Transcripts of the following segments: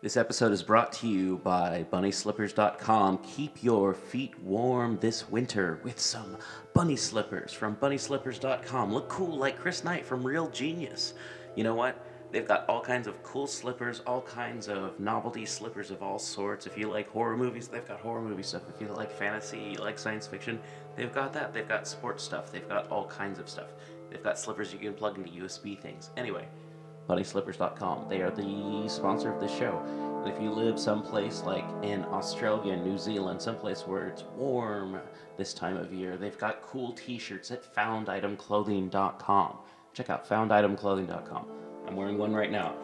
This episode is brought to you by BunnySlippers.com. Keep your feet warm this winter with some bunny slippers from BunnySlippers.com. Look cool like Chris Knight from Real Genius. You know what? They've got all kinds of cool slippers, all kinds of novelty slippers of all sorts. If you like horror movies, they've got horror movie stuff. If you like fantasy, you like science fiction, they've got that. They've got sports stuff. They've got all kinds of stuff. They've got slippers you can plug into USB things. Anyway, BunnySlippers.com. They are the sponsor of this show. And if you live someplace like in Australia, New Zealand, someplace where it's warm this time of year, they've got cool t-shirts at FoundItemClothing.com. Check out FoundItemClothing.com. I'm wearing one right now.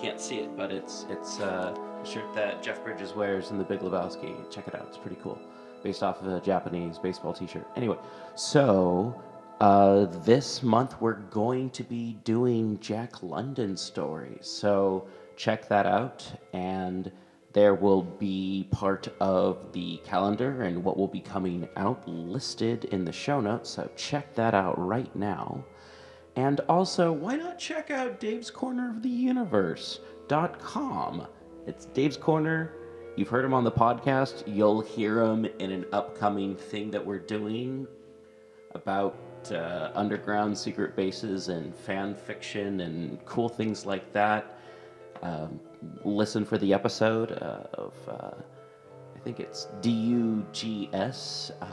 Can't see it, but it's it's uh, a shirt that Jeff Bridges wears in The Big Lebowski. Check it out; it's pretty cool. Based off of a Japanese baseball T-shirt. Anyway, so uh, this month we're going to be doing Jack London stories. So check that out, and there will be part of the calendar and what will be coming out listed in the show notes. So check that out right now. And also, why not check out Dave's Corner of the Universe.com? It's Dave's Corner. You've heard him on the podcast. You'll hear him in an upcoming thing that we're doing about uh, underground secret bases and fan fiction and cool things like that. Um, listen for the episode uh, of, uh, I think it's DUGS. Uh,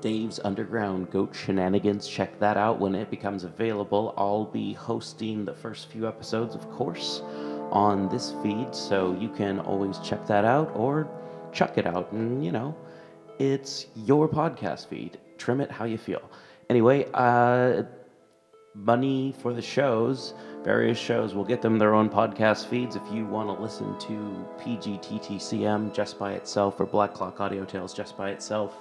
Dave's Underground Goat Shenanigans. Check that out when it becomes available. I'll be hosting the first few episodes, of course, on this feed, so you can always check that out or chuck it out. And, you know, it's your podcast feed. Trim it how you feel. Anyway, uh, money for the shows, various shows, we'll get them their own podcast feeds. If you want to listen to PGTTCM just by itself or Black Clock Audio Tales just by itself,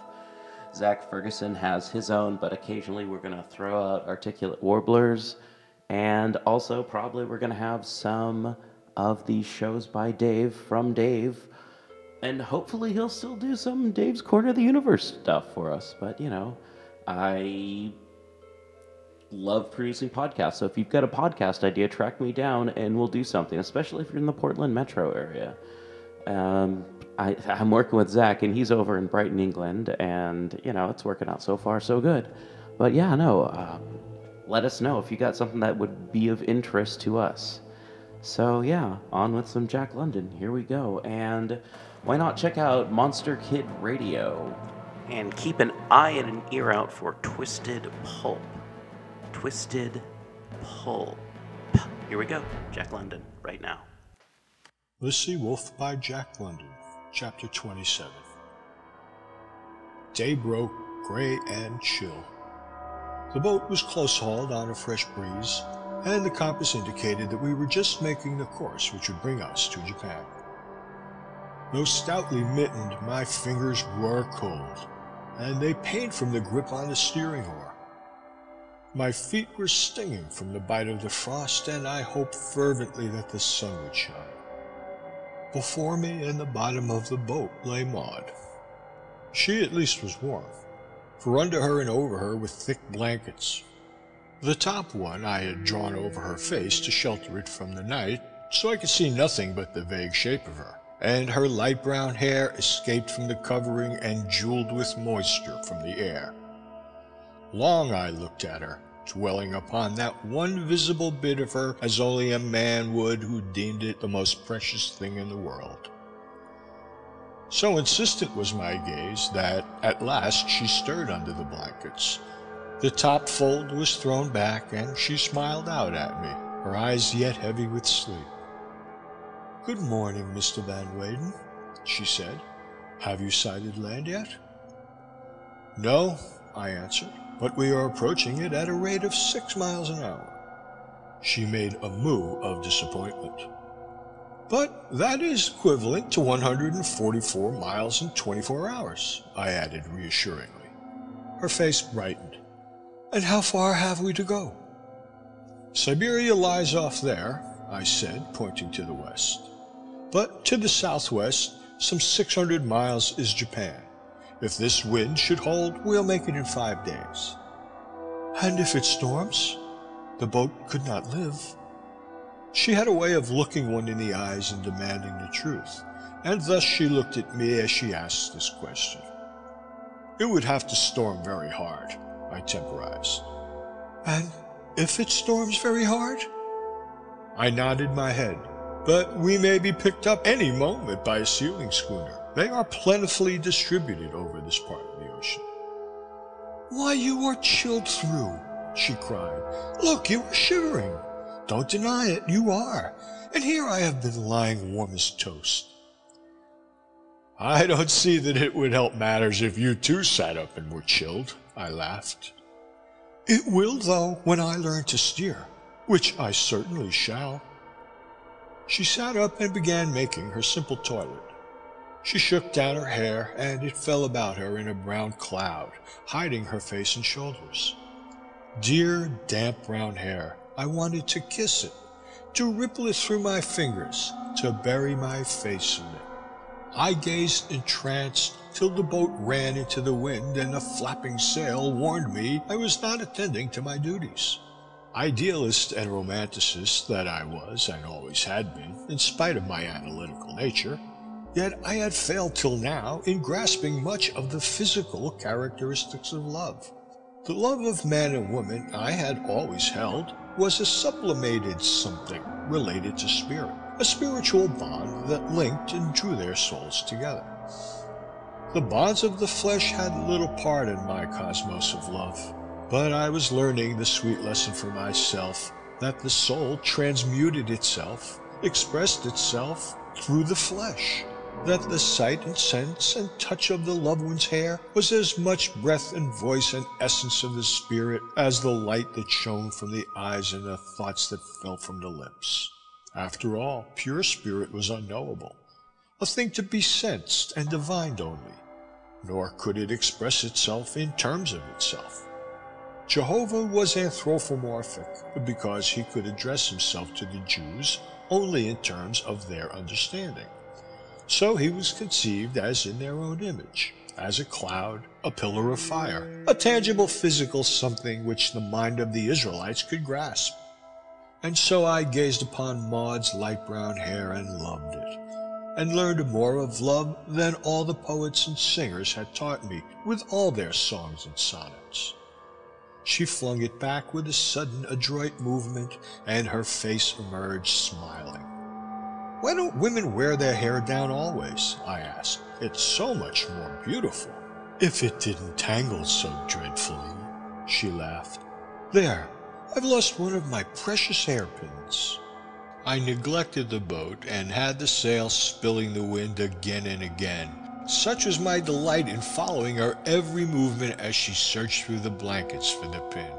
Zach Ferguson has his own, but occasionally we're going to throw out articulate warblers. And also, probably we're going to have some of these shows by Dave from Dave. And hopefully, he'll still do some Dave's Corner of the Universe stuff for us. But, you know, I love producing podcasts. So if you've got a podcast idea, track me down and we'll do something, especially if you're in the Portland metro area. Um, I, I'm working with Zach, and he's over in Brighton, England, and you know it's working out so far so good. But yeah, no, um, let us know if you got something that would be of interest to us. So yeah, on with some Jack London. Here we go, and why not check out Monster Kid Radio, and keep an eye and an ear out for Twisted Pulp. Twisted Pulp. Here we go, Jack London, right now. The Sea Wolf by Jack London, Chapter 27. Day broke, gray and chill. The boat was close hauled on a fresh breeze, and the compass indicated that we were just making the course which would bring us to Japan. Though stoutly mittened, my fingers were cold, and they pained from the grip on the steering oar. My feet were stinging from the bite of the frost, and I hoped fervently that the sun would shine. Before me in the bottom of the boat lay Maud. She at least was warm, for under her and over her were thick blankets. The top one I had drawn over her face to shelter it from the night, so I could see nothing but the vague shape of her, and her light brown hair escaped from the covering and jeweled with moisture from the air. Long I looked at her, dwelling upon that one visible bit of her as only a man would who deemed it the most precious thing in the world. So insistent was my gaze that at last she stirred under the blankets. The top fold was thrown back, and she smiled out at me, her eyes yet heavy with sleep. Good morning, Mr. Van Weyden, she said. Have you sighted land yet? No, I answered, but we are approaching it at a rate of six miles an hour. She made a moue of disappointment. But that is equivalent to 144 miles in 24 hours, I added reassuringly. Her face brightened. And how far have we to go? Siberia lies off there, I said, pointing to the west. But to the southwest, some 600 miles is Japan. If this wind should hold, we'll make it in five days. And if it storms, the boat could not live. She had a way of looking one in the eyes and demanding the truth, and thus she looked at me as she asked this question. It would have to storm very hard, I temporized. And if it storms very hard? I nodded my head. But we may be picked up any moment by a sealing schooner. They are plentifully distributed over this part of the ocean. Why, you are chilled through, she cried. Look, you are shivering. Don't deny it, you are. And here I have been lying warm as toast. I don't see that it would help matters if you too sat up and were chilled, I laughed. It will, though, when I learn to steer, which I certainly shall. She sat up and began making her simple toilet. She shook down her hair, and it fell about her in a brown cloud, hiding her face and shoulders. Dear, damp brown hair, I wanted to kiss it, to ripple it through my fingers, to bury my face in it. I gazed entranced till the boat ran into the wind and the flapping sail warned me I was not attending to my duties. Idealist and romanticist that I was and always had been, in spite of my analytical nature, yet I had failed till now in grasping much of the physical characteristics of love. The love of man and woman I had always held was a sublimated something related to spirit, a spiritual bond that linked and drew their souls together. The bonds of the flesh had little part in my cosmos of love. But I was learning the sweet lesson for myself that the soul transmuted itself, expressed itself through the flesh, that the sight and sense and touch of the loved one's hair was as much breath and voice and essence of the spirit as the light that shone from the eyes and the thoughts that fell from the lips. After all, pure spirit was unknowable, a thing to be sensed and divined only, nor could it express itself in terms of itself. Jehovah was anthropomorphic because he could address himself to the Jews only in terms of their understanding. So he was conceived as in their own image, as a cloud, a pillar of fire, a tangible physical something which the mind of the Israelites could grasp. And so I gazed upon Maud's light brown hair and loved it, and learned more of love than all the poets and singers had taught me with all their songs and sonnets. She flung it back with a sudden adroit movement, and her face emerged smiling. Why don't women wear their hair down always? I asked. It's so much more beautiful. If it didn't tangle so dreadfully, she laughed. There, I've lost one of my precious hairpins. I neglected the boat and had the sail spilling the wind again and again, such was my delight in following her every movement as she searched through the blankets for the pin.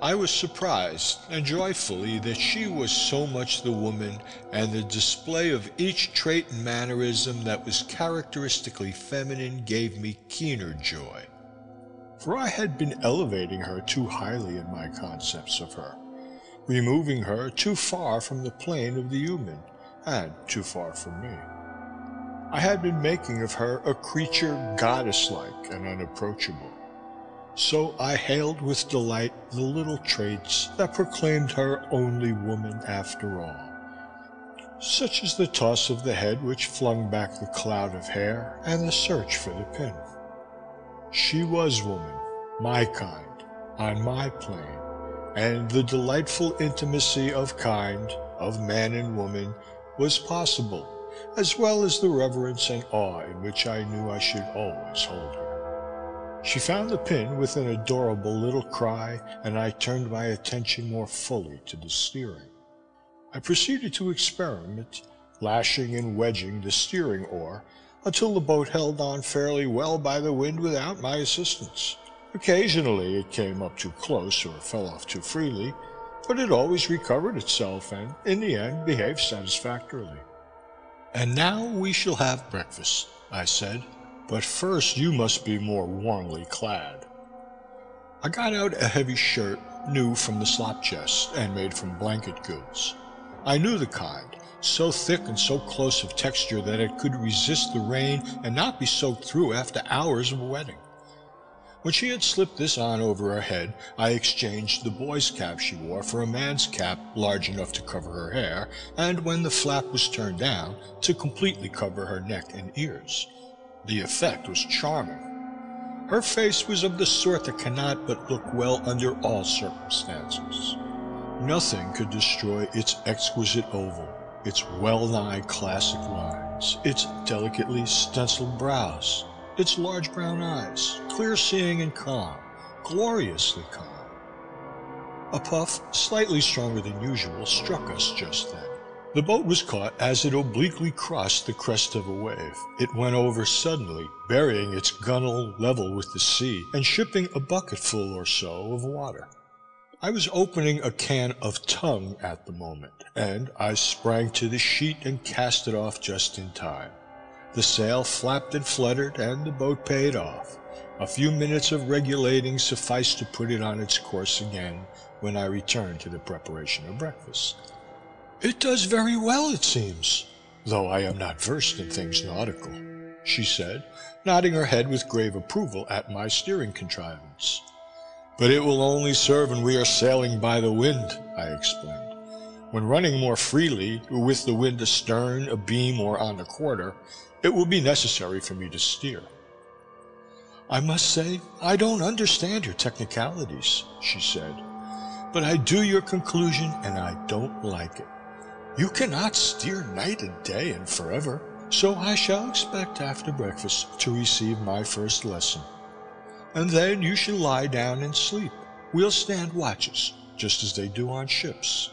I was surprised and joyfully that she was so much the woman, and the display of each trait and mannerism that was characteristically feminine gave me keener joy. For I had been elevating her too highly in my concepts of her, removing her too far from the plane of the human, and too far from me. I had been making of her a creature goddess-like and unapproachable. So I hailed with delight the little traits that proclaimed her only woman after all, such as the toss of the head which flung back the cloud of hair and the search for the pin. She was woman, my kind, on my plane, and the delightful intimacy of kind, of man and woman, was possible as well as the reverence and awe in which I knew I should always hold her. She found the pin with an adorable little cry, and I turned my attention more fully to the steering. I proceeded to experiment, lashing and wedging the steering oar until the boat held on fairly well by the wind without my assistance. Occasionally it came up too close or fell off too freely, but it always recovered itself and, in the end, behaved satisfactorily. And now we shall have breakfast, I said, but first you must be more warmly clad. I got out a heavy shirt, new from the slop chest, and made from blanket goods. I knew the kind, so thick and so close of texture that it could resist the rain and not be soaked through after hours of wetting. When she had slipped this on over her head, I exchanged the boy's cap she wore for a man's cap large enough to cover her hair, and when the flap was turned down, to completely cover her neck and ears. The effect was charming. Her face was of the sort that cannot but look well under all circumstances. Nothing could destroy its exquisite oval, its well-nigh classic lines, its delicately stenciled brows, its large brown eyes, clear-seeing and calm, gloriously calm. A puff, slightly stronger than usual, struck us just then. The boat was caught as it obliquely crossed the crest of a wave. It went over suddenly, burying its gunwale level with the sea, and shipping a bucketful or so of water. I was opening a can of tongue at the moment, and I sprang to the sheet and cast it off just in time. The sail flapped and fluttered, and the boat paid off. A few minutes of regulating sufficed to put it on its course again when I returned to the preparation of breakfast. It does very well, it seems, though I am not versed in things nautical, she said, nodding her head with grave approval at my steering contrivance. But it will only serve when we are sailing by the wind, I explained. When running more freely, with the wind astern, abeam, or on the quarter, it will be necessary for me to steer. I must say I don't understand your technicalities, she said, but I do your conclusion and I don't like it. You cannot steer night and day and forever, so I shall expect after breakfast to receive my first lesson. And then you shall lie down and sleep. We'll stand watches, just as they do on ships.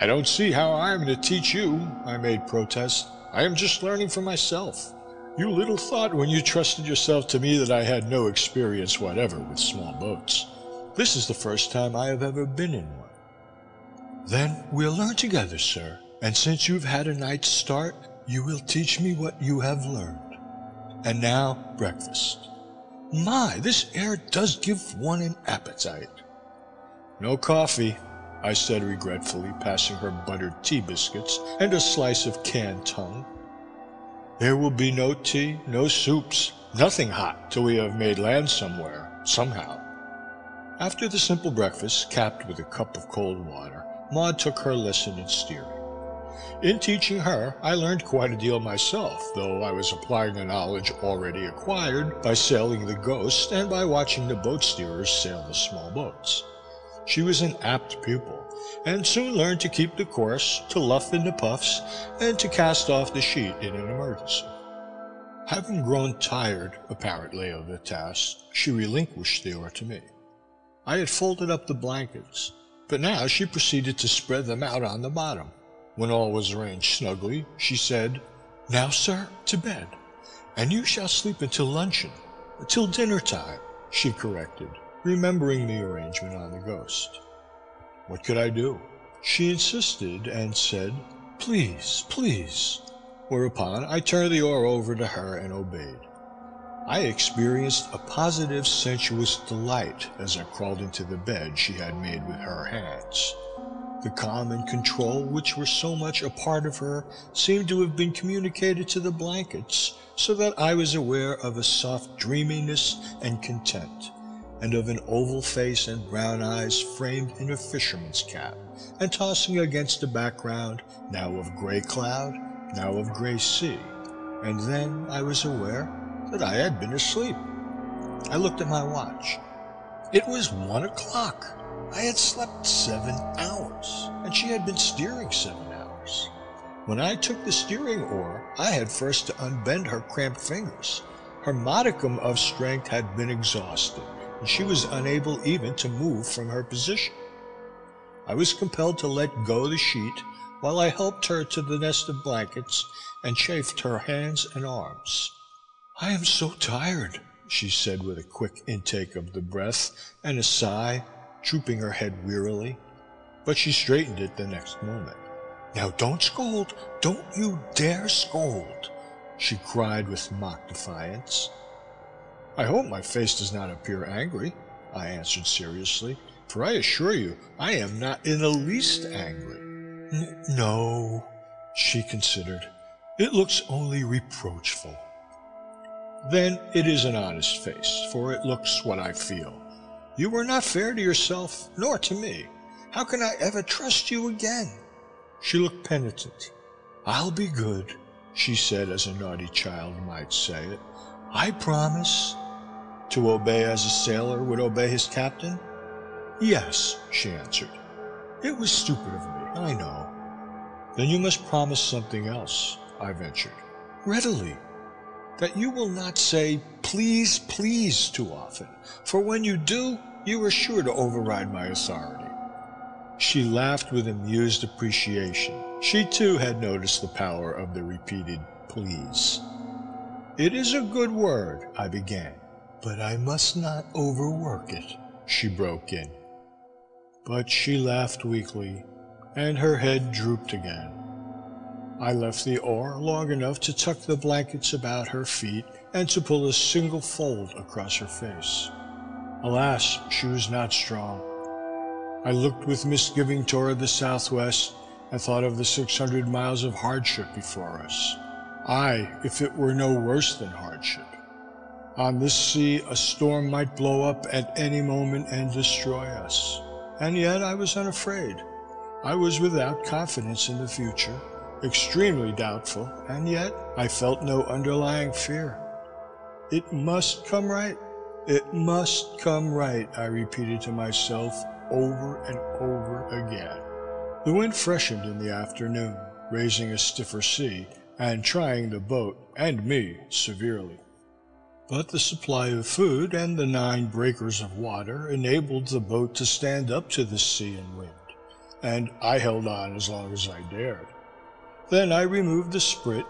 I don't see how I am to teach you, I made protest. I am just learning for myself. You little thought when you trusted yourself to me that I had no experience whatever with small boats. This is the first time I have ever been in one. Then we'll learn together, sir, and since you've had a night's start, you will teach me what you have learned. And now, breakfast. My, this air does give one an appetite. No coffee, I said regretfully, passing her buttered tea biscuits and a slice of canned tongue. There will be no tea, no soups, nothing hot till we have made land somewhere, somehow. After the simple breakfast, capped with a cup of cold water, Maud took her lesson in steering. In teaching her, I learned quite a deal myself, though I was applying the knowledge already acquired by sailing the Ghost and by watching the boat steerers sail the small boats. She was an apt pupil, and soon learned to keep the course, to luff in the puffs, and to cast off the sheet in an emergency. Having grown tired, apparently, of the task, she relinquished the oar to me. I had folded up the blankets, but now she proceeded to spread them out on the bottom. When all was arranged snugly, she said, Now, sir, to bed, and you shall sleep until luncheon, till dinner time, she corrected, remembering the arrangement on the Ghost. What could I do? She insisted and said, Please, please. Whereupon I turned the oar over to her and obeyed. I experienced a positive sensuous delight as I crawled into the bed she had made with her hands. The calm and control which were so much a part of her seemed to have been communicated to the blankets, so that I was aware of a soft dreaminess and content and of an oval face and brown eyes framed in a fisherman's cap, and tossing against a background, now of gray cloud, now of gray sea. And then I was aware that I had been asleep. I looked at my watch. It was one o'clock. I had slept seven hours, and she had been steering seven hours. When I took the steering oar, I had first to unbend her cramped fingers. Her modicum of strength had been exhausted and she was unable even to move from her position. I was compelled to let go the sheet while I helped her to the nest of blankets and chafed her hands and arms. I am so tired, she said with a quick intake of the breath and a sigh, drooping her head wearily. But she straightened it the next moment. Now don't scold, don't you dare scold, she cried with mock defiance. I hope my face does not appear angry, I answered seriously, for I assure you I am not in the least angry. No, she considered. It looks only reproachful. Then it is an honest face, for it looks what I feel. You were not fair to yourself, nor to me. How can I ever trust you again? She looked penitent. I'll be good, she said as a naughty child might say it. I promise. To obey as a sailor would obey his captain? Yes, she answered. It was stupid of me, I know. Then you must promise something else, I ventured. Readily. That you will not say, please, please, too often, for when you do, you are sure to override my authority. She laughed with amused appreciation. She too had noticed the power of the repeated please. It is a good word, I began, but I must not overwork it, she broke in. But she laughed weakly, and her head drooped again. I left the oar long enough to tuck the blankets about her feet and to pull a single fold across her face. Alas, she was not strong. I looked with misgiving toward the southwest and thought of the 600 miles of hardship before us. Aye, if it were no worse than hardship. On this sea, a storm might blow up at any moment and destroy us. And yet I was unafraid. I was without confidence in the future, extremely doubtful, and yet I felt no underlying fear. It must come right. It must come right, I repeated to myself over and over again. The wind freshened in the afternoon, raising a stiffer sea and trying the boat and me severely. But the supply of food and the nine breakers of water enabled the boat to stand up to the sea and wind, and I held on as long as I dared. Then I removed the sprit,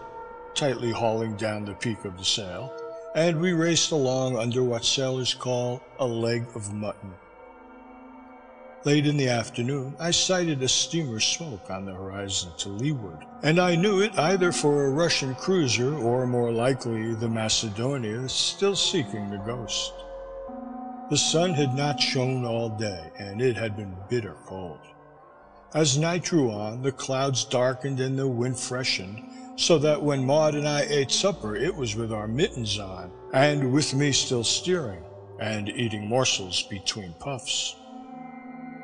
tightly hauling down the peak of the sail, and we raced along under what sailors call a leg of mutton. Late in the afternoon, I sighted a steamer's smoke on the horizon to leeward, and I knew it either for a Russian cruiser or more likely the Macedonia still seeking the ghost. The sun had not shone all day, and it had been bitter cold. As night drew on, the clouds darkened and the wind freshened, so that when Maud and I ate supper, it was with our mittens on, and with me still steering, and eating morsels between puffs.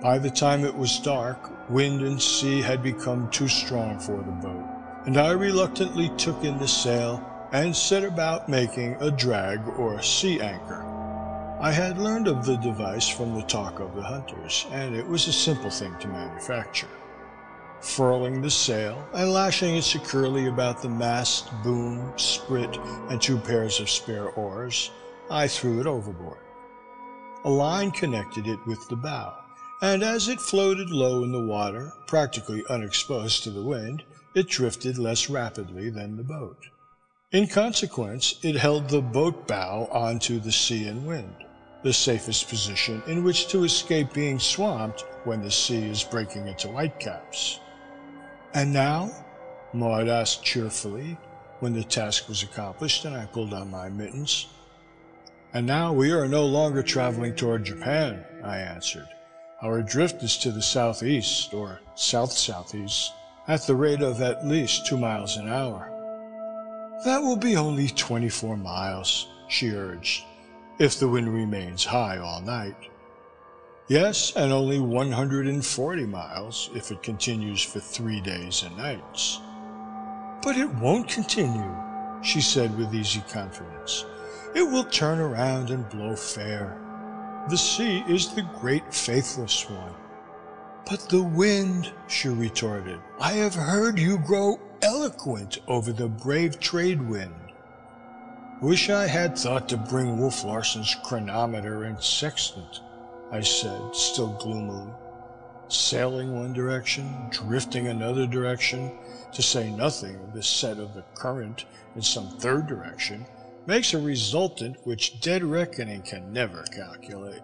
By the time it was dark, wind and sea had become too strong for the boat, and I reluctantly took in the sail and set about making a drag or sea anchor. I had learned of the device from the talk of the hunters, and it was a simple thing to manufacture. Furling the sail and lashing it securely about the mast, boom, sprit, and two pairs of spare oars, I threw it overboard. A line connected it with the bow and as it floated low in the water, practically unexposed to the wind, it drifted less rapidly than the boat. In consequence, it held the boat bow onto the sea and wind, the safest position in which to escape being swamped when the sea is breaking into whitecaps. And now? Maud asked cheerfully, when the task was accomplished and I pulled on my mittens. And now we are no longer traveling toward Japan, I answered. Our drift is to the southeast, or south-southeast, at the rate of at least two miles an hour. That will be only 24 miles, she urged, if the wind remains high all night. Yes, and only 140 miles if it continues for three days and nights. But it won't continue, she said with easy confidence. It will turn around and blow fair. The sea is the great faithless one. But the wind, she retorted. I have heard you grow eloquent over the brave trade wind. Wish I had thought to bring Wolf Larsen's chronometer and sextant, I said, still gloomily. Sailing one direction, drifting another direction, to say nothing of the set of the current in some third direction, makes a resultant which dead reckoning can never calculate.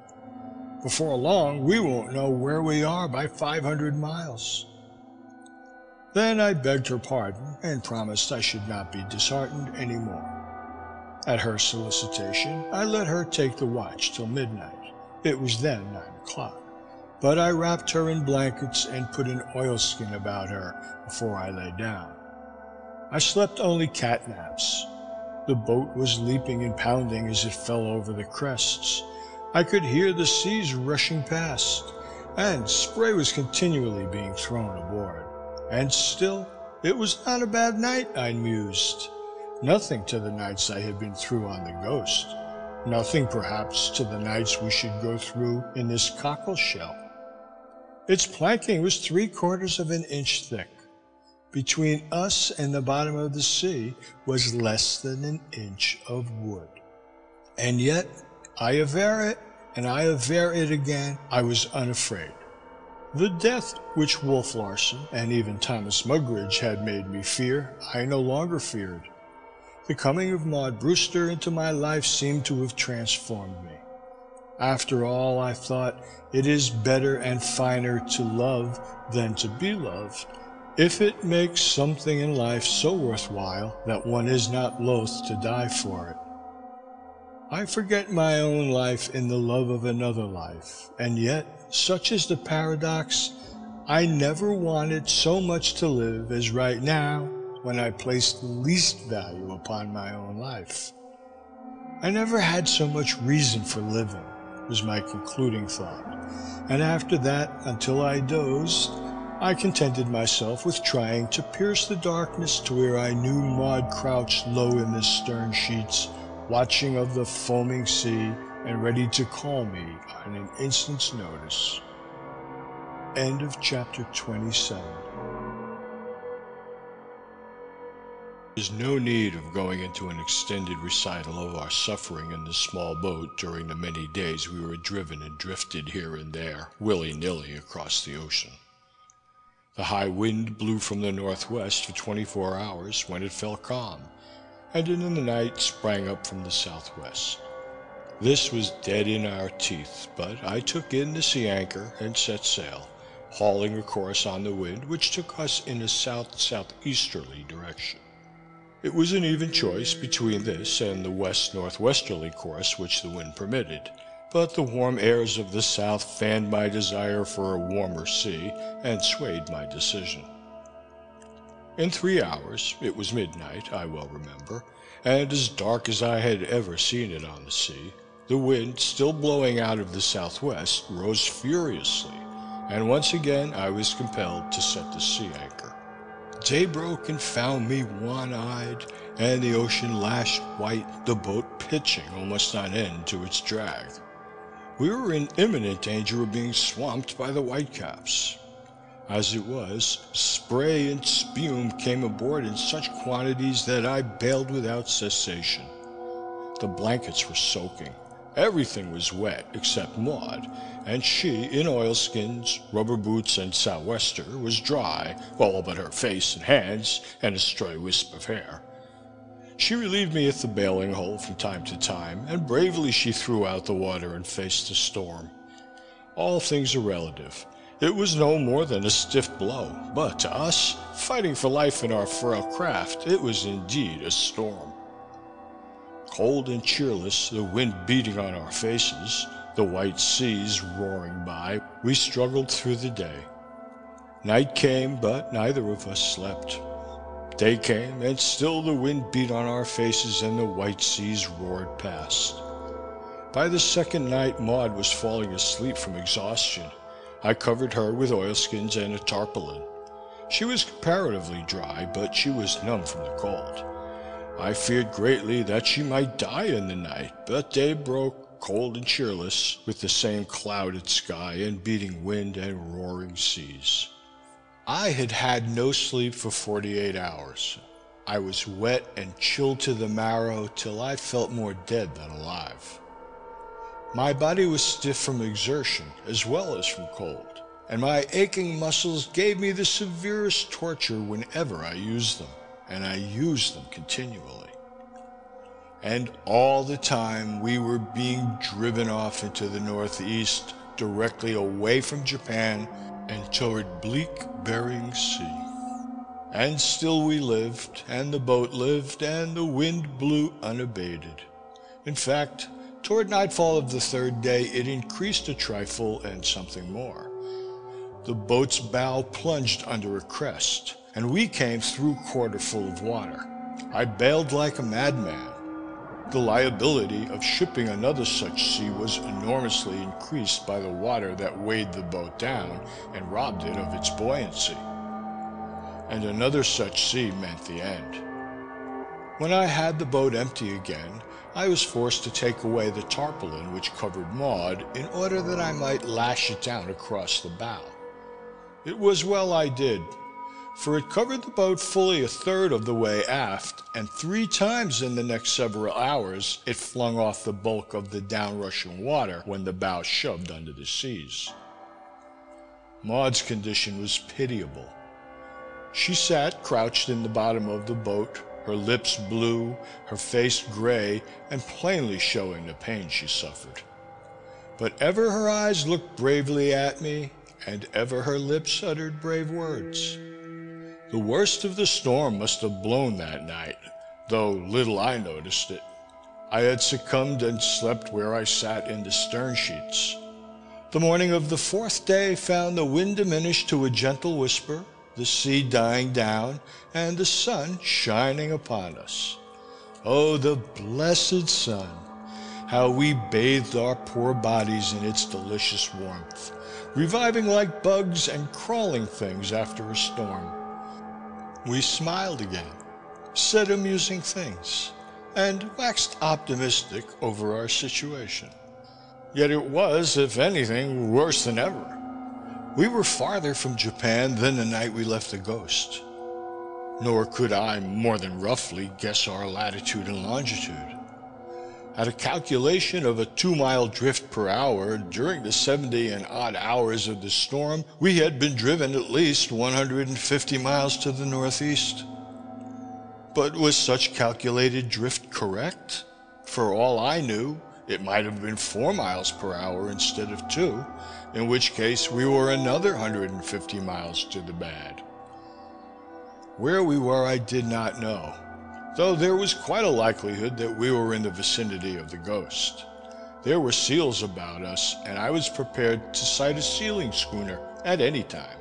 Before long, we won't know where we are by 500 miles. Then I begged her pardon and promised I should not be disheartened any more. At her solicitation, I let her take the watch till midnight. It was then nine o'clock. But I wrapped her in blankets and put an oilskin about her before I lay down. I slept only cat naps, The boat was leaping and pounding as it fell over the crests. I could hear the seas rushing past, and spray was continually being thrown aboard. And still, it was not a bad night, I mused. Nothing to the nights I had been through on the Ghost. Nothing, perhaps, to the nights we should go through in this cockle shell. Its planking was three quarters of an inch thick. Between us and the bottom of the sea was less than an inch of wood. And yet, I aver it, and I aver it again, I was unafraid. The death which Wolf Larsen and even Thomas Mugridge had made me fear, I no longer feared. The coming of Maud Brewster into my life seemed to have transformed me. After all, I thought, it is better and finer to love than to be loved, if it makes something in life so worthwhile that one is not loath to die for it. I forget my own life in the love of another life, and yet, such is the paradox, I never wanted so much to live as right now when I place the least value upon my own life. I never had so much reason for living, was my concluding thought, and after that, until I dozed, I contented myself with trying to pierce the darkness to where I knew Maud crouched low in the stern sheets watching of the foaming sea and ready to call me on an instant's notice. End of chapter 27. There's no need of going into an extended recital of our suffering in the small boat during the many days we were driven and drifted here and there, willy nilly, across the ocean. The high wind blew from the northwest for 24 hours when it fell calm and in the night sprang up from the southwest. This was dead in our teeth, but I took in the sea anchor and set sail, hauling a course on the wind which took us in a south-southeasterly direction. It was an even choice between this and the west-northwesterly course which the wind permitted, but the warm airs of the south fanned my desire for a warmer sea and swayed my decision. In three hours it was midnight, I well remember, and as dark as I had ever seen it on the sea the wind, still blowing out of the southwest, rose furiously, and once again I was compelled to set the sea anchor. Day broke and found me one-eyed, and the ocean lashed white, the boat pitching almost on end to its drag. We were in imminent danger of being swamped by the whitecaps. As it was, spray and spume came aboard in such quantities that I bailed without cessation. The blankets were soaking. Everything was wet except Maud, and she, in oilskins, rubber boots, and sou'wester, was dry, all but her face and hands, and a stray wisp of hair. She relieved me at the bailing hole from time to time, and bravely she threw out the water and faced the storm. All things are relative. It was no more than a stiff blow, but to us, fighting for life in our frail craft, it was indeed a storm. Cold and cheerless, the wind beating on our faces, the white seas roaring by, we struggled through the day. Night came, but neither of us slept. Day came, and still the wind beat on our faces and the white seas roared past. By the second night Maud was falling asleep from exhaustion, I covered her with oilskins and a tarpaulin. She was comparatively dry, but she was numb from the cold. I feared greatly that she might die in the night, but day broke cold and cheerless, with the same clouded sky and beating wind and roaring seas. I had had no sleep for forty-eight hours. I was wet and chilled to the marrow till I felt more dead than alive. My body was stiff from exertion as well as from cold, and my aching muscles gave me the severest torture whenever I used them, and I used them continually. And all the time we were being driven off into the northeast, directly away from Japan and toward bleak Bering Sea. And still we lived, and the boat lived, and the wind blew unabated. In fact, Toward nightfall of the third day it increased a trifle and something more. The boat's bow plunged under a crest, and we came through quarter full of water. I bailed like a madman, The liability of shipping another such sea was enormously increased by the water that weighed the boat down and robbed it of its buoyancy. And another such sea meant the end. When I had the boat empty again, I was forced to take away the tarpaulin which covered Maud in order that I might lash it down across the bow. It was well I did, for it covered the boat fully a third of the way aft, and three times in the next several hours it flung off the bulk of the downrushing water when the bow shoved under the seas. Maud's condition was pitiable. She sat crouched in the bottom of the boat, her lips blue, her face gray, and plainly showing the pain she suffered. But ever her eyes looked bravely at me, and ever her lips uttered brave words. The worst of the storm must have blown that night, though little I noticed it. I had succumbed and slept where I sat in the stern sheets. The morning of the fourth day found the wind diminished to a gentle whisper, the sea dying down, and the sun shining upon us. Oh, the blessed sun! How we bathed our poor bodies in its delicious warmth, reviving like bugs and crawling things after a storm. We smiled again, said amusing things, and waxed optimistic over our situation. Yet it was, if anything, worse than ever. We were farther from Japan than the night we left the Ghost, nor could I more than roughly guess our latitude and longitude. At a calculation of a two mile drift per hour during the 70 and odd hours of the storm, we had been driven at least 150 miles to the northeast. But was such calculated drift correct? For all I knew, it might have been four miles per hour instead of two, in which case we were another 150 miles to the bad. Where we were, I did not know though there was quite a likelihood that we were in the vicinity of the ghost. There were seals about us, and I was prepared to sight a sealing schooner at any time.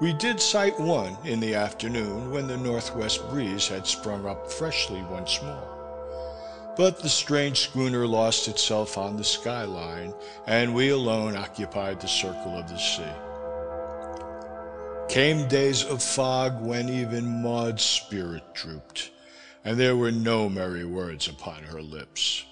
We did sight one in the afternoon when the northwest breeze had sprung up freshly once more. But the strange schooner lost itself on the skyline, and we alone occupied the circle of the sea. Came days of fog when even Maud's spirit drooped, and there were no merry words upon her lips.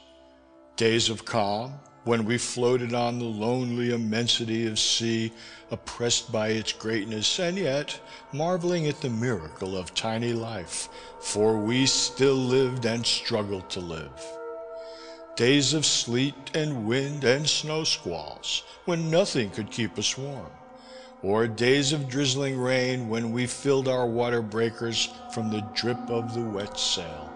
Days of calm, when we floated on the lonely immensity of sea, oppressed by its greatness, and yet marveling at the miracle of tiny life, for we still lived and struggled to live. Days of sleet and wind and snow squalls, when nothing could keep us warm or days of drizzling rain when we filled our water breakers from the drip of the wet sail.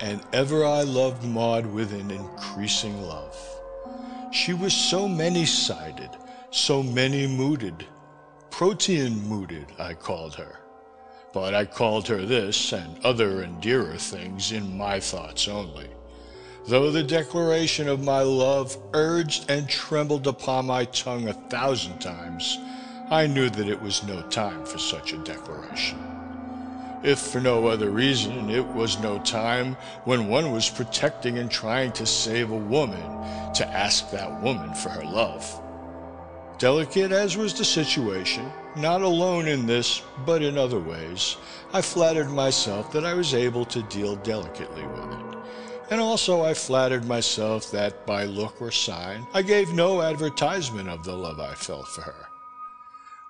And ever I loved Maud with an increasing love. She was so many sided, so many mooded. Protean mooded, I called her. But I called her this and other and dearer things in my thoughts only. Though the declaration of my love urged and trembled upon my tongue a thousand times, I knew that it was no time for such a declaration. If for no other reason, it was no time when one was protecting and trying to save a woman to ask that woman for her love. Delicate as was the situation, not alone in this, but in other ways, I flattered myself that I was able to deal delicately with it. And also I flattered myself that by look or sign, I gave no advertisement of the love I felt for her.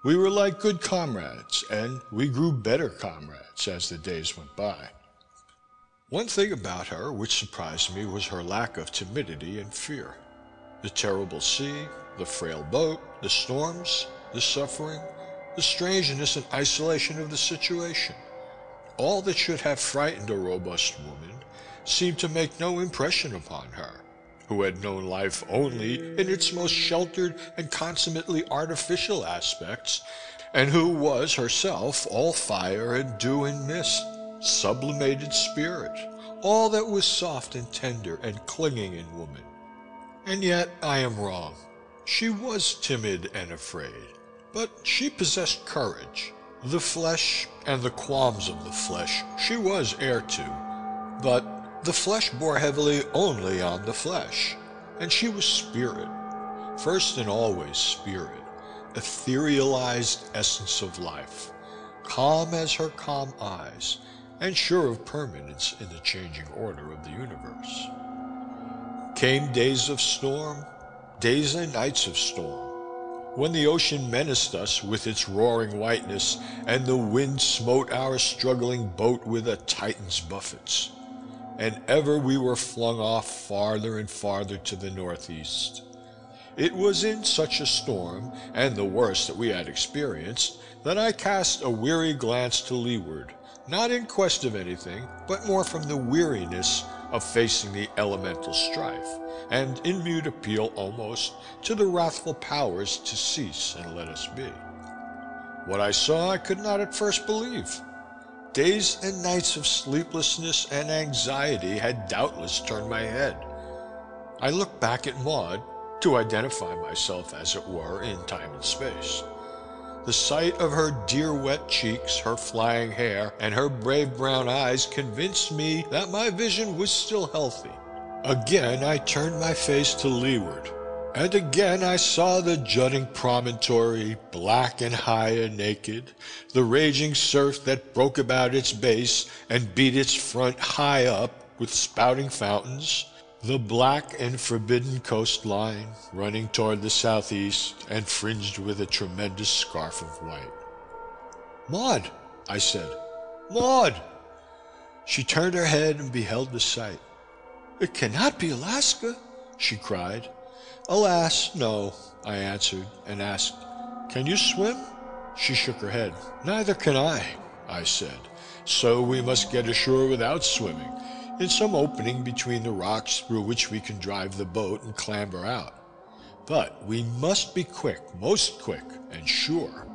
We were like good comrades, and we grew better comrades as the days went by. One thing about her which surprised me was her lack of timidity and fear. The terrible sea, the frail boat, the storms, the suffering, the strangeness and isolation of the situation. All that should have frightened a robust woman seemed to make no impression upon her who had known life only in its most sheltered and consummately artificial aspects, and who was herself all fire and dew and mist, sublimated spirit, all that was soft and tender and clinging in woman. And yet I am wrong. She was timid and afraid, but she possessed courage. The flesh and the qualms of the flesh she was heir to, but The flesh bore heavily only on the flesh, and she was spirit, first and always spirit, etherealized essence of life, calm as her calm eyes, and sure of permanence in the changing order of the universe. Came days of storm, days and nights of storm, when the ocean menaced us with its roaring whiteness, and the wind smote our struggling boat with a Titan's buffets and ever we were flung off farther and farther to the northeast. It was in such a storm, and the worst that we had experienced, that I cast a weary glance to leeward, not in quest of anything, but more from the weariness of facing the elemental strife, and in mute appeal almost to the wrathful powers to cease and let us be. What I saw I could not at first believe. Days and nights of sleeplessness and anxiety had doubtless turned my head. I looked back at Maud to identify myself, as it were, in time and space. The sight of her dear wet cheeks, her flying hair, and her brave brown eyes convinced me that my vision was still healthy. Again I turned my face to leeward and again I saw the jutting promontory, black and high and naked, the raging surf that broke about its base and beat its front high up with spouting fountains, the black and forbidden coastline running toward the southeast and fringed with a tremendous scarf of white. Maud, I said, Maud! She turned her head and beheld the sight. It cannot be Alaska, she cried. Oh, Alas, no, I answered, and asked, Can you swim? She shook her head. Neither can I, I said. So we must get ashore without swimming, in some opening between the rocks through which we can drive the boat and clamber out. But we must be quick, most quick, and sure.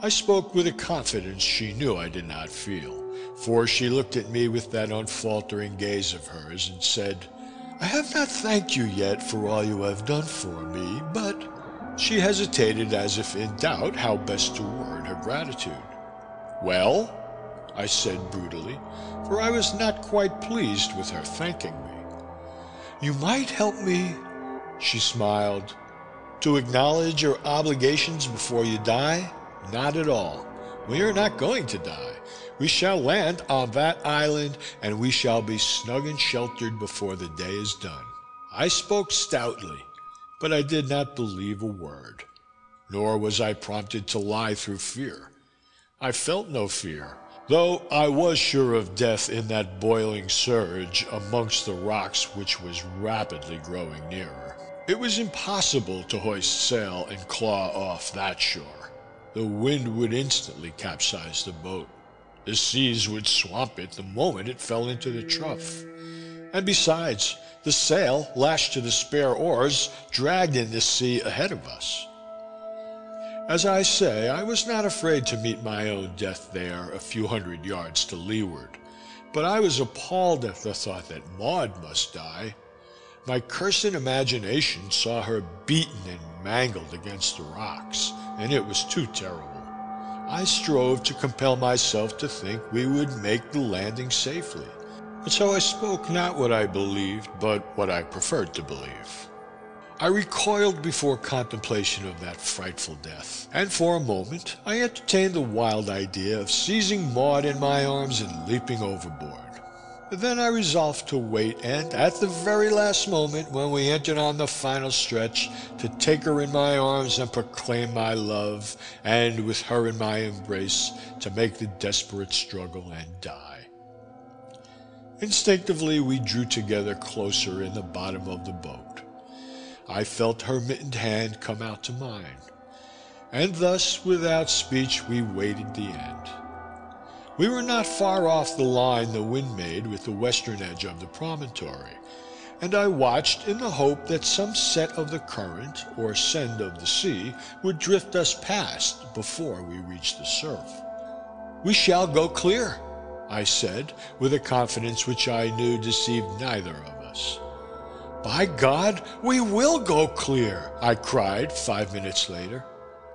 I spoke with a confidence she knew I did not feel, for she looked at me with that unfaltering gaze of hers and said, I have not thanked you yet for all you have done for me, but she hesitated as if in doubt how best to word her gratitude. Well, I said brutally, for I was not quite pleased with her thanking me. You might help me, she smiled, to acknowledge your obligations before you die? Not at all. We are not going to die. We shall land on that island, and we shall be snug and sheltered before the day is done. I spoke stoutly, but I did not believe a word, nor was I prompted to lie through fear. I felt no fear, though I was sure of death in that boiling surge amongst the rocks which was rapidly growing nearer. It was impossible to hoist sail and claw off that shore. The wind would instantly capsize the boat. The seas would swamp it the moment it fell into the trough. And besides, the sail, lashed to the spare oars, dragged in the sea ahead of us. As I say, I was not afraid to meet my own death there, a few hundred yards to leeward, but I was appalled at the thought that Maud must die. My cursed imagination saw her beaten and mangled against the rocks, and it was too terrible. I strove to compel myself to think we would make the landing safely, and so I spoke not what I believed, but what I preferred to believe. I recoiled before contemplation of that frightful death, and for a moment I entertained the wild idea of seizing Maud in my arms and leaping overboard. Then I resolved to wait and, at the very last moment, when we entered on the final stretch, to take her in my arms and proclaim my love, and with her in my embrace, to make the desperate struggle and die. Instinctively we drew together closer in the bottom of the boat. I felt her mittened hand come out to mine, and thus, without speech, we waited the end. We were not far off the line the wind made with the western edge of the promontory, and I watched in the hope that some set of the current or send of the sea would drift us past before we reached the surf. We shall go clear, I said, with a confidence which I knew deceived neither of us. By God, we will go clear, I cried five minutes later.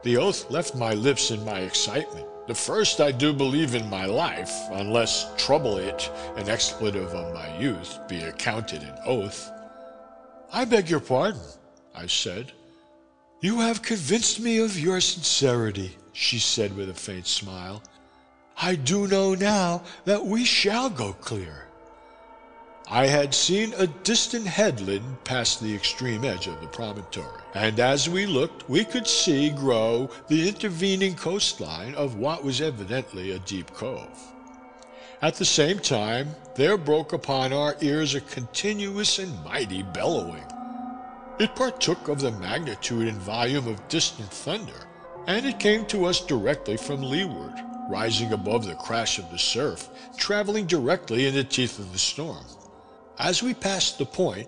The oath left my lips in my excitement The first I do believe in my life, unless trouble it, an expletive of my youth, be accounted an oath. I beg your pardon, I said. You have convinced me of your sincerity, she said with a faint smile. I do know now that we shall go clear. I had seen a distant headland past the extreme edge of the promontory, and as we looked we could see grow the intervening coastline of what was evidently a deep cove. At the same time there broke upon our ears a continuous and mighty bellowing. It partook of the magnitude and volume of distant thunder, and it came to us directly from leeward, rising above the crash of the surf, traveling directly in the teeth of the storm. As we passed the point,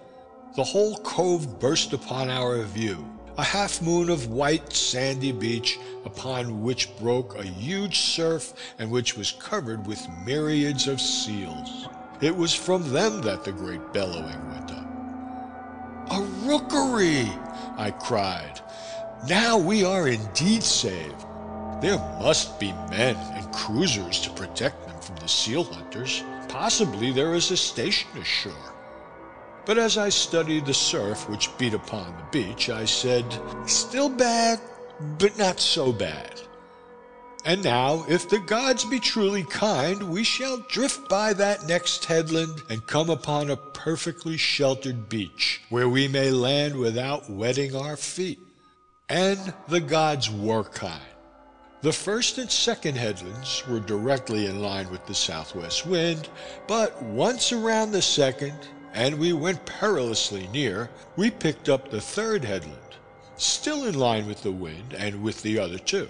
the whole cove burst upon our view, a half moon of white sandy beach upon which broke a huge surf and which was covered with myriads of seals. It was from them that the great bellowing went up. A rookery! I cried. Now we are indeed saved. There must be men and cruisers to protect them from the seal hunters. Possibly there is a station ashore. But as I studied the surf which beat upon the beach, I said, Still bad, but not so bad. And now, if the gods be truly kind, we shall drift by that next headland and come upon a perfectly sheltered beach, where we may land without wetting our feet. And the gods were kind. The first and second headlands were directly in line with the southwest wind, but once around the second, and we went perilously near, we picked up the third headland, still in line with the wind and with the other two.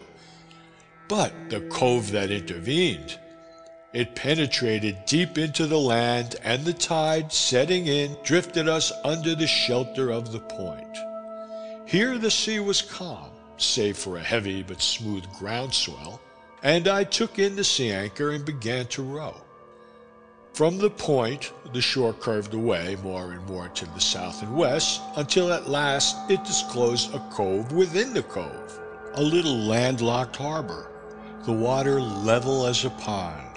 But the cove that intervened, it penetrated deep into the land, and the tide, setting in, drifted us under the shelter of the point. Here the sea was calm save for a heavy but smooth ground swell, and I took in the sea anchor and began to row. From the point the shore curved away more and more to the south and west, until at last it disclosed a cove within the cove, a little landlocked harbor, the water level as a pond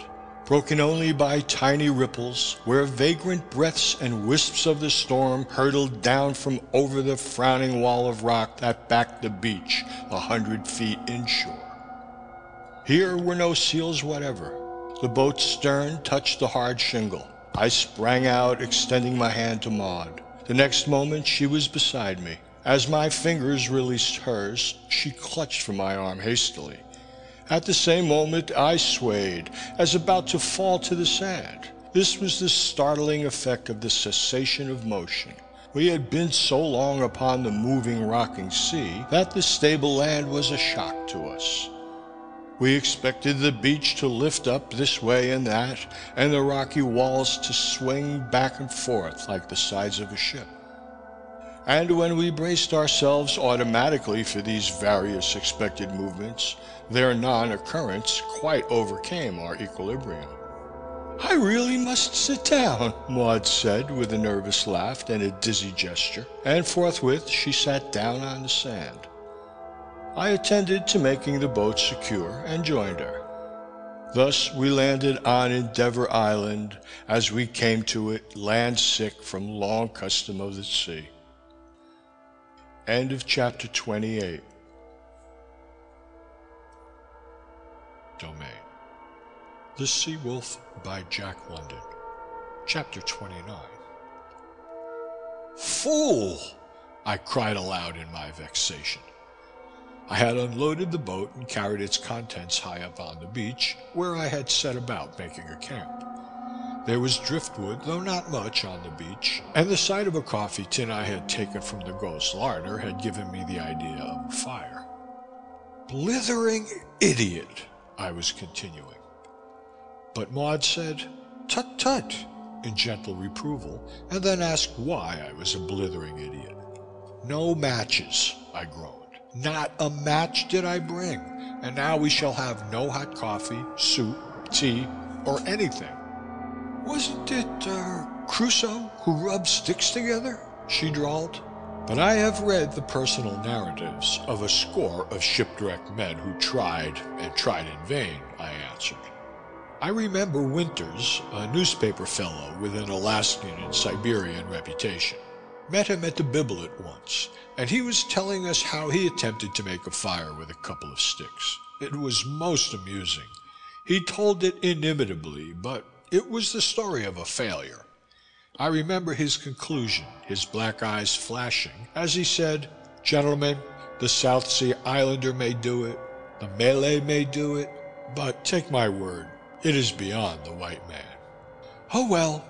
broken only by tiny ripples, where vagrant breaths and wisps of the storm hurtled down from over the frowning wall of rock that backed the beach a hundred feet inshore. Here were no seals whatever. The boat's stern touched the hard shingle. I sprang out, extending my hand to Maud. The next moment she was beside me. As my fingers released hers, she clutched for my arm hastily. At the same moment I swayed, as about to fall to the sand. This was the startling effect of the cessation of motion. We had been so long upon the moving, rocking sea that the stable land was a shock to us. We expected the beach to lift up this way and that, and the rocky walls to swing back and forth like the sides of a ship. And when we braced ourselves automatically for these various expected movements, their non-occurrence quite overcame our equilibrium. I really must sit down, Maud said with a nervous laugh and a dizzy gesture, and forthwith she sat down on the sand. I attended to making the boat secure and joined her. Thus we landed on Endeavor Island as we came to it land sick from long custom of the sea. End of chapter 28. domain. The Sea Wolf by Jack London. Chapter 29. Fool! I cried aloud in my vexation. I had unloaded the boat and carried its contents high up on the beach, where I had set about making a camp. There was driftwood, though not much, on the beach, and the sight of a coffee tin I had taken from the ghost larder had given me the idea of a fire. Blithering idiot! I was continuing. But Maud said, Tut tut, in gentle reproval, and then asked why I was a blithering idiot. No matches, I groaned. Not a match did I bring, and now we shall have no hot coffee, soup, tea, or anything. Wasn't it, uh, Crusoe who rubbed sticks together? She drawled. But I have read the personal narratives of a score of shipwrecked men who tried and tried in vain, I answered. I remember Winters, a newspaper fellow with an Alaskan and Siberian reputation. Met him at the Bibelot once, and he was telling us how he attempted to make a fire with a couple of sticks. It was most amusing. He told it inimitably, but it was the story of a failure. I remember his conclusion, his black eyes flashing, as he said, Gentlemen, the South Sea Islander may do it, the Malay may do it, but take my word, it is beyond the white man. Oh well,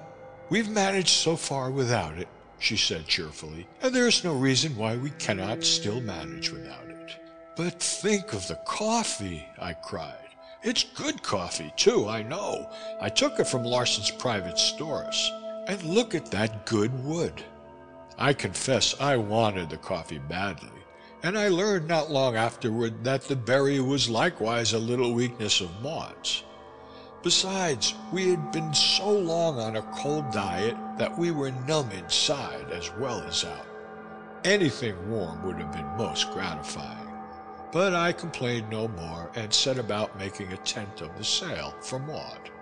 we've managed so far without it, she said cheerfully, and there is no reason why we cannot still manage without it. But think of the coffee, I cried. It's good coffee, too, I know. I took it from Larsen's private stores. And look at that good wood. I confess I wanted the coffee badly, and I learned not long afterward that the berry was likewise a little weakness of Maud's. Besides, we had been so long on a cold diet that we were numb inside as well as out. Anything warm would have been most gratifying. But I complained no more and set about making a tent of the sail for Maud.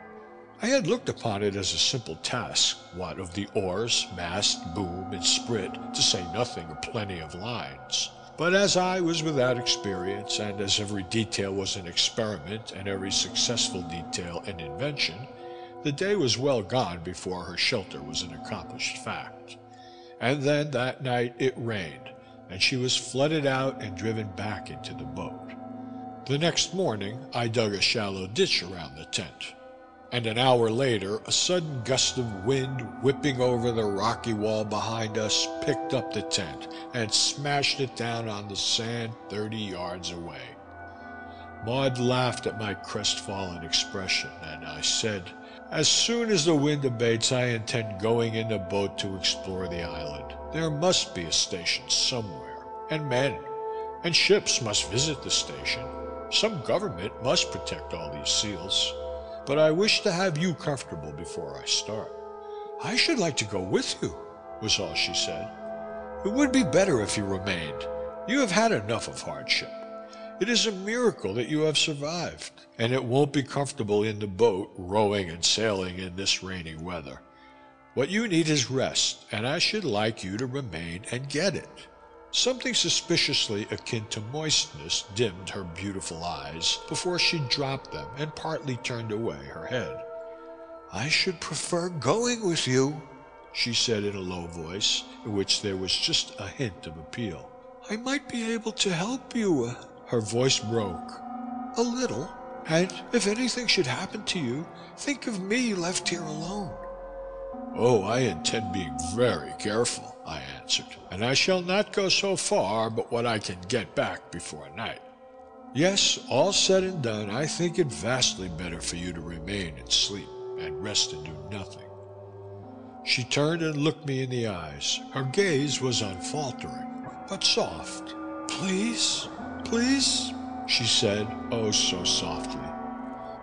I had looked upon it as a simple task, what of the oars, mast, boom, and sprit, to say nothing of plenty of lines. But as I was without experience, and as every detail was an experiment, and every successful detail an invention, the day was well gone before her shelter was an accomplished fact. And then that night it rained, and she was flooded out and driven back into the boat. The next morning I dug a shallow ditch around the tent and an hour later a sudden gust of wind whipping over the rocky wall behind us picked up the tent and smashed it down on the sand thirty yards away. Maud laughed at my crestfallen expression, and I said, As soon as the wind abates, I intend going in the boat to explore the island. There must be a station somewhere, and men, and ships must visit the station. Some government must protect all these seals but I wish to have you comfortable before I start. I should like to go with you, was all she said. It would be better if you remained. You have had enough of hardship. It is a miracle that you have survived, and it won't be comfortable in the boat, rowing and sailing in this rainy weather. What you need is rest, and I should like you to remain and get it. Something suspiciously akin to moistness dimmed her beautiful eyes before she dropped them and partly turned away her head. I should prefer going with you, she said in a low voice, in which there was just a hint of appeal. I might be able to help you. Her voice broke. A little. And if anything should happen to you, think of me left here alone. Oh, I intend being very careful, I answered, and I shall not go so far but what I can get back before night. Yes, all said and done, I think it vastly better for you to remain and sleep, and rest and do nothing. She turned and looked me in the eyes. Her gaze was unfaltering, but soft. Please, please, she said, oh so softly.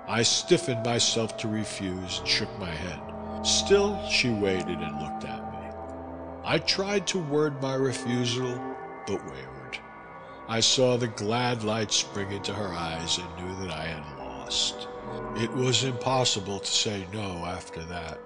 I stiffened myself to refuse and shook my head. Still, she waited and looked at me. I tried to word my refusal, but wavered. I saw the glad light spring into her eyes and knew that I had lost. It was impossible to say no after that.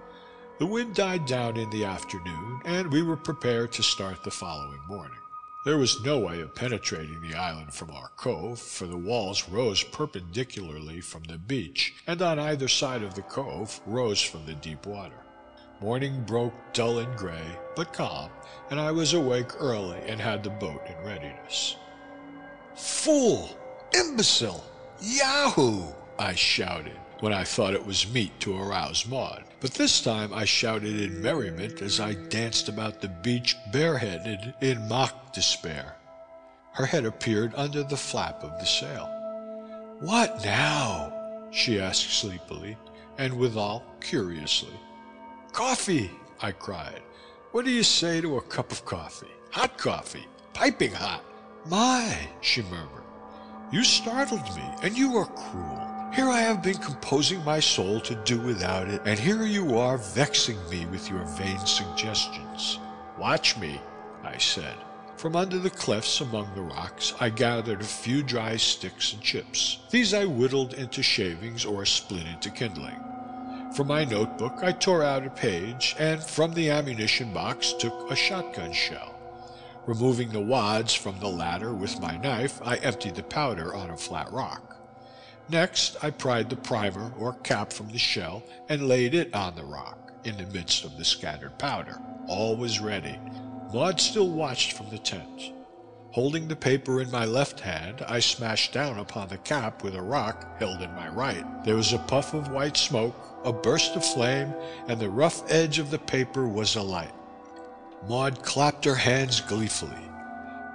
The wind died down in the afternoon, and we were prepared to start the following morning. There was no way of penetrating the island from our cove, for the walls rose perpendicularly from the beach, and on either side of the cove rose from the deep water. Morning broke dull and gray, but calm, and I was awake early and had the boat in readiness. Fool! Imbecile! Yahoo! I shouted when I thought it was meet to arouse Maud. But this time I shouted in merriment as I danced about the beach bareheaded in mock despair. Her head appeared under the flap of the sail. What now? she asked sleepily, and withal curiously. Coffee, I cried. What do you say to a cup of coffee? Hot coffee, piping hot. My, she murmured, you startled me, and you are cruel. Here I have been composing my soul to do without it, and here you are vexing me with your vain suggestions. Watch me, I said. From under the clefts among the rocks, I gathered a few dry sticks and chips. These I whittled into shavings or split into kindling. From my notebook I tore out a page, and from the ammunition box took a shotgun shell. Removing the wads from the latter with my knife, I emptied the powder on a flat rock. Next, I pried the primer or cap from the shell and laid it on the rock, in the midst of the scattered powder. All was ready. Maud still watched from the tent. Holding the paper in my left hand, I smashed down upon the cap with a rock held in my right. There was a puff of white smoke, a burst of flame, and the rough edge of the paper was alight. Maud clapped her hands gleefully.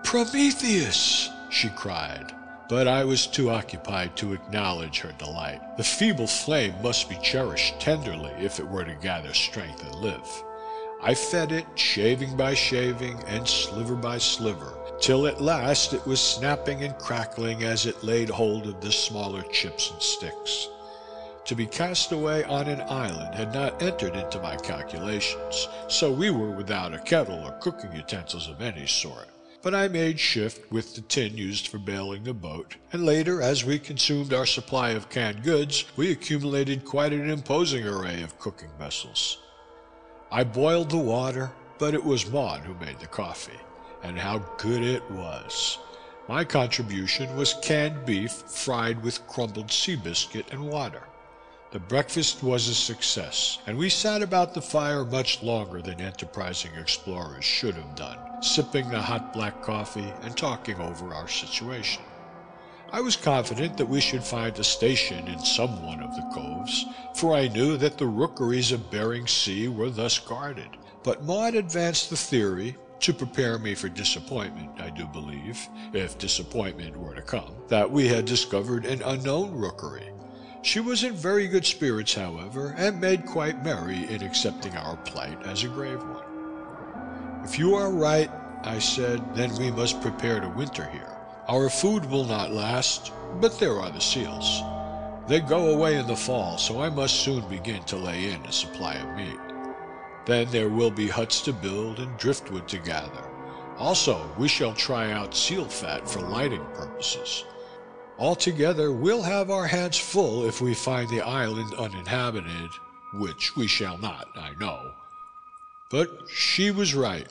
Prometheus! she cried, but I was too occupied to acknowledge her delight. The feeble flame must be cherished tenderly if it were to gather strength and live. I fed it, shaving by shaving and sliver by sliver, till at last it was snapping and crackling as it laid hold of the smaller chips and sticks. To be cast away on an island had not entered into my calculations, so we were without a kettle or cooking utensils of any sort. But I made shift with the tin used for bailing the boat, and later, as we consumed our supply of canned goods, we accumulated quite an imposing array of cooking vessels. I boiled the water, but it was Maud who made the coffee, and how good it was. My contribution was canned beef fried with crumbled sea biscuit and water. The breakfast was a success, and we sat about the fire much longer than enterprising explorers should have done, sipping the hot black coffee and talking over our situation. I was confident that we should find a station in some one of the coves, for I knew that the rookeries of Bering Sea were thus guarded. But Maud advanced the theory, to prepare me for disappointment, I do believe, if disappointment were to come, that we had discovered an unknown rookery. She was in very good spirits, however, and made quite merry in accepting our plight as a grave one. If you are right, I said, then we must prepare to winter here. Our food will not last, but there are the seals. They go away in the fall, so I must soon begin to lay in a supply of meat. Then there will be huts to build and driftwood to gather. Also, we shall try out seal fat for lighting purposes. Altogether, we'll have our hands full if we find the island uninhabited, which we shall not, I know. But she was right.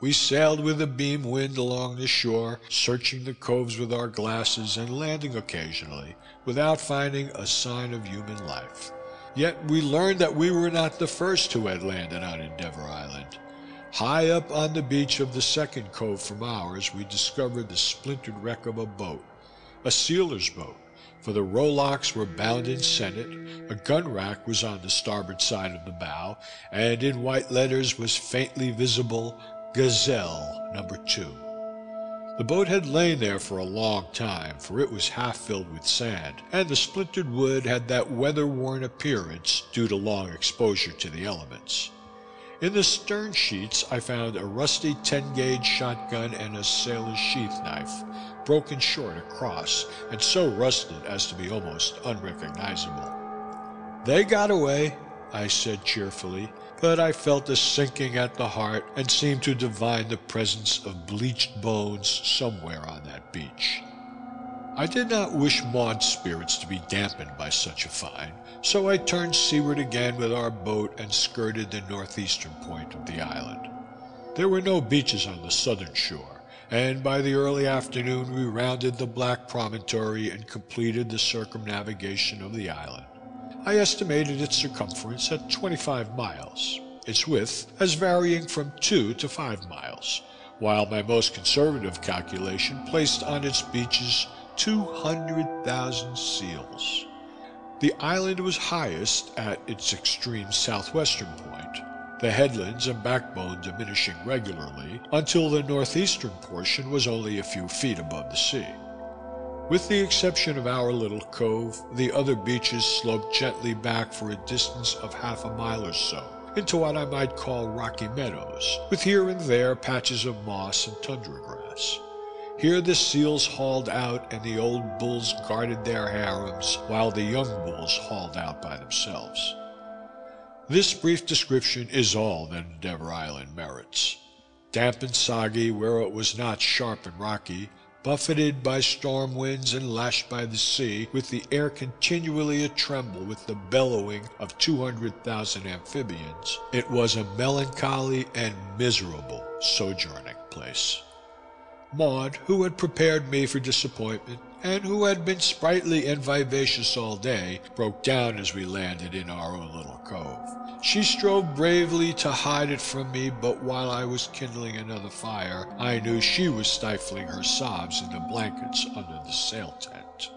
We sailed with a beam wind along the shore, searching the coves with our glasses and landing occasionally, without finding a sign of human life. Yet we learned that we were not the first who had landed on Endeavor Island. High up on the beach of the second cove from ours, we discovered the splintered wreck of a boat, a sealer's boat, for the rowlocks were bound in sennit, a gun rack was on the starboard side of the bow, and in white letters was faintly visible Gazelle Number Two. The boat had lain there for a long time, for it was half filled with sand, and the splintered wood had that weather worn appearance due to long exposure to the elements. In the stern sheets I found a rusty 10 gauge shotgun and a sailor's sheath knife, broken short across and so rusted as to be almost unrecognizable. They got away, I said cheerfully, but I felt a sinking at the heart and seemed to divine the presence of bleached bones somewhere on that beach. I did not wish Maud's spirits to be dampened by such a find, so I turned seaward again with our boat and skirted the northeastern point of the island. There were no beaches on the southern shore, and by the early afternoon we rounded the black promontory and completed the circumnavigation of the island. I estimated its circumference at 25 miles, its width as varying from 2 to 5 miles, while my most conservative calculation placed on its beaches 200,000 seals. The island was highest at its extreme southwestern point, the headlands and backbone diminishing regularly until the northeastern portion was only a few feet above the sea. With the exception of our little cove, the other beaches sloped gently back for a distance of half a mile or so into what I might call rocky meadows, with here and there patches of moss and tundra grass. Here the seals hauled out and the old bulls guarded their harems while the young bulls hauled out by themselves. This brief description is all that Endeavor Island merits. damp and soggy where it was not sharp and rocky, buffeted by storm winds and lashed by the sea, with the air continually a tremble with the bellowing of 200,000 amphibians, it was a melancholy and miserable sojourning place. Maud, who had prepared me for disappointment, and who had been sprightly and vivacious all day, broke down as we landed in our own little cove. She strove bravely to hide it from me, but while I was kindling another fire, I knew she was stifling her sobs in the blankets under the sail tent.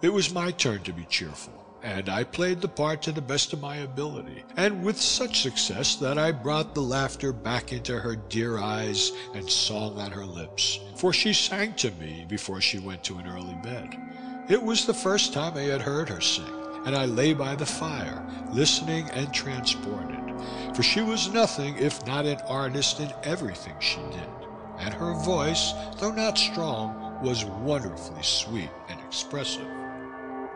It was my turn to be cheerful, and I played the part to the best of my ability, and with such success that I brought the laughter back into her dear eyes and song on her lips, for she sang to me before she went to an early bed. It was the first time I had heard her sing and I lay by the fire, listening and transported, for she was nothing if not an artist in everything she did, and her voice, though not strong, was wonderfully sweet and expressive.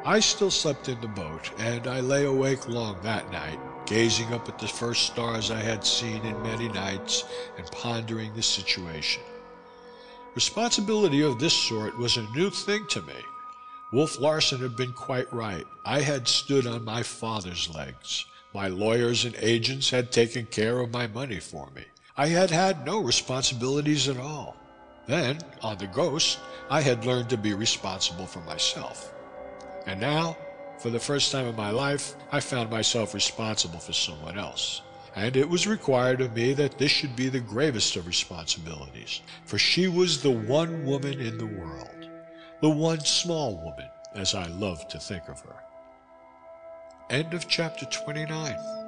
I still slept in the boat, and I lay awake long that night, gazing up at the first stars I had seen in many nights and pondering the situation. Responsibility of this sort was a new thing to me Wolf Larsen had been quite right. I had stood on my father's legs. My lawyers and agents had taken care of my money for me. I had had no responsibilities at all. Then, on the Ghost, I had learned to be responsible for myself. And now, for the first time in my life, I found myself responsible for someone else. And it was required of me that this should be the gravest of responsibilities, for she was the one woman in the world the one small woman, as I loved to think of her. End of chapter 29.